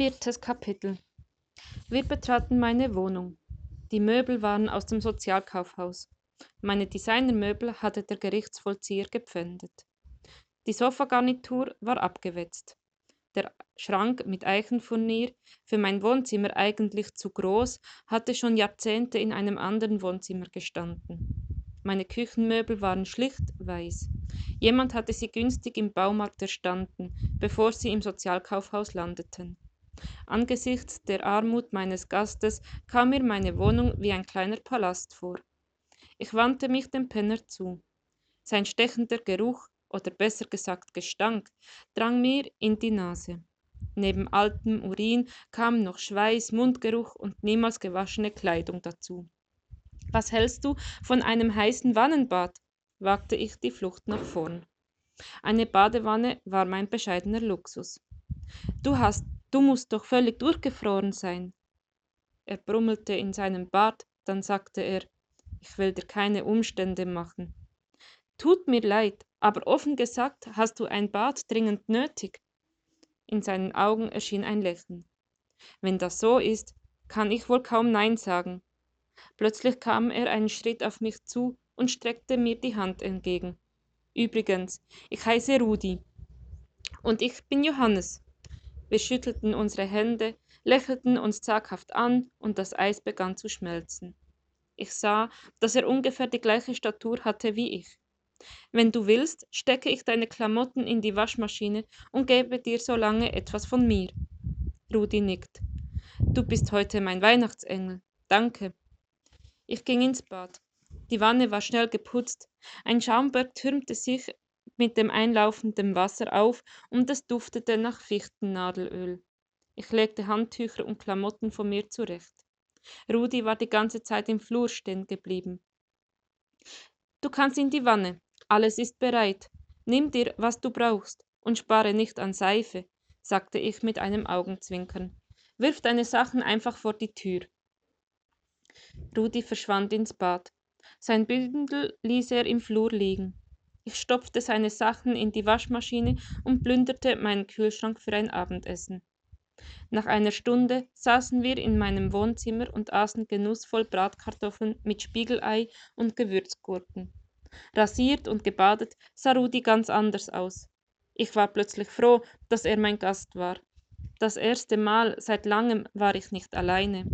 Viertes Kapitel Wir betraten meine Wohnung. Die Möbel waren aus dem Sozialkaufhaus. Meine Designermöbel hatte der Gerichtsvollzieher gepfändet. Die Sofagarnitur war abgewetzt. Der Schrank mit Eichenfurnier, für mein Wohnzimmer eigentlich zu groß, hatte schon Jahrzehnte in einem anderen Wohnzimmer gestanden. Meine Küchenmöbel waren schlicht weiß. Jemand hatte sie günstig im Baumarkt erstanden, bevor sie im Sozialkaufhaus landeten. Angesichts der Armut meines Gastes kam mir meine Wohnung wie ein kleiner Palast vor. Ich wandte mich dem Penner zu. Sein stechender Geruch, oder besser gesagt Gestank, drang mir in die Nase. Neben altem Urin kam noch Schweiß, Mundgeruch und niemals gewaschene Kleidung dazu. Was hältst du von einem heißen Wannenbad? wagte ich die Flucht nach vorn. Eine Badewanne war mein bescheidener Luxus. Du hast Du musst doch völlig durchgefroren sein. Er brummelte in seinem Bart, dann sagte er, ich will dir keine Umstände machen. Tut mir leid, aber offen gesagt hast du ein Bad dringend nötig. In seinen Augen erschien ein Lächeln. Wenn das so ist, kann ich wohl kaum Nein sagen. Plötzlich kam er einen Schritt auf mich zu und streckte mir die Hand entgegen. Übrigens, ich heiße Rudi. Und ich bin Johannes. Wir schüttelten unsere Hände, lächelten uns zaghaft an und das Eis begann zu schmelzen. Ich sah, dass er ungefähr die gleiche Statur hatte wie ich. Wenn du willst, stecke ich deine Klamotten in die Waschmaschine und gebe dir so lange etwas von mir. Rudi nickt. Du bist heute mein Weihnachtsengel. Danke. Ich ging ins Bad. Die Wanne war schnell geputzt. Ein Schaumberg türmte sich mit dem einlaufenden Wasser auf und es duftete nach Fichtennadelöl. Ich legte Handtücher und Klamotten von mir zurecht. Rudi war die ganze Zeit im Flur stehen geblieben. Du kannst in die Wanne. Alles ist bereit. Nimm dir, was du brauchst, und spare nicht an Seife, sagte ich mit einem Augenzwinkern. Wirf deine Sachen einfach vor die Tür. Rudi verschwand ins Bad. Sein Bündel ließ er im Flur liegen. Ich stopfte seine Sachen in die Waschmaschine und plünderte meinen Kühlschrank für ein Abendessen. Nach einer Stunde saßen wir in meinem Wohnzimmer und aßen genussvoll Bratkartoffeln mit Spiegelei und Gewürzgurken. Rasiert und gebadet sah Rudi ganz anders aus. Ich war plötzlich froh, dass er mein Gast war. Das erste Mal seit langem war ich nicht alleine.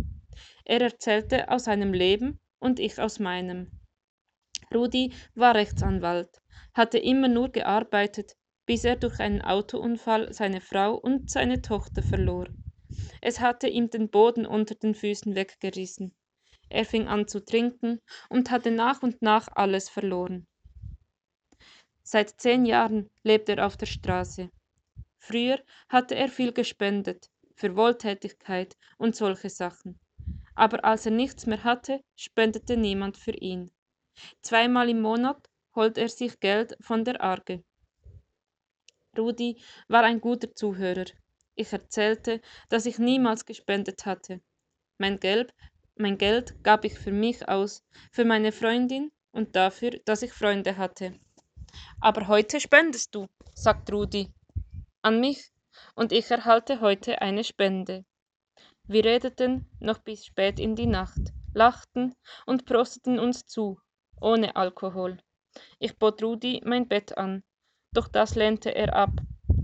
Er erzählte aus seinem Leben und ich aus meinem. Rudi war Rechtsanwalt hatte immer nur gearbeitet, bis er durch einen Autounfall seine Frau und seine Tochter verlor. Es hatte ihm den Boden unter den Füßen weggerissen. Er fing an zu trinken und hatte nach und nach alles verloren. Seit zehn Jahren lebt er auf der Straße. Früher hatte er viel gespendet, für Wohltätigkeit und solche Sachen. Aber als er nichts mehr hatte, spendete niemand für ihn. Zweimal im Monat holt er sich Geld von der Arge. Rudi war ein guter Zuhörer. Ich erzählte, dass ich niemals gespendet hatte. Mein Geld, mein Geld gab ich für mich aus, für meine Freundin und dafür, dass ich Freunde hatte. Aber heute spendest du, sagt Rudi. An mich, und ich erhalte heute eine Spende. Wir redeten noch bis spät in die Nacht, lachten und prosteten uns zu, ohne Alkohol. Ich bot Rudi mein Bett an, doch das lehnte er ab.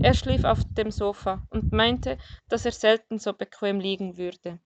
Er schlief auf dem Sofa und meinte, dass er selten so bequem liegen würde.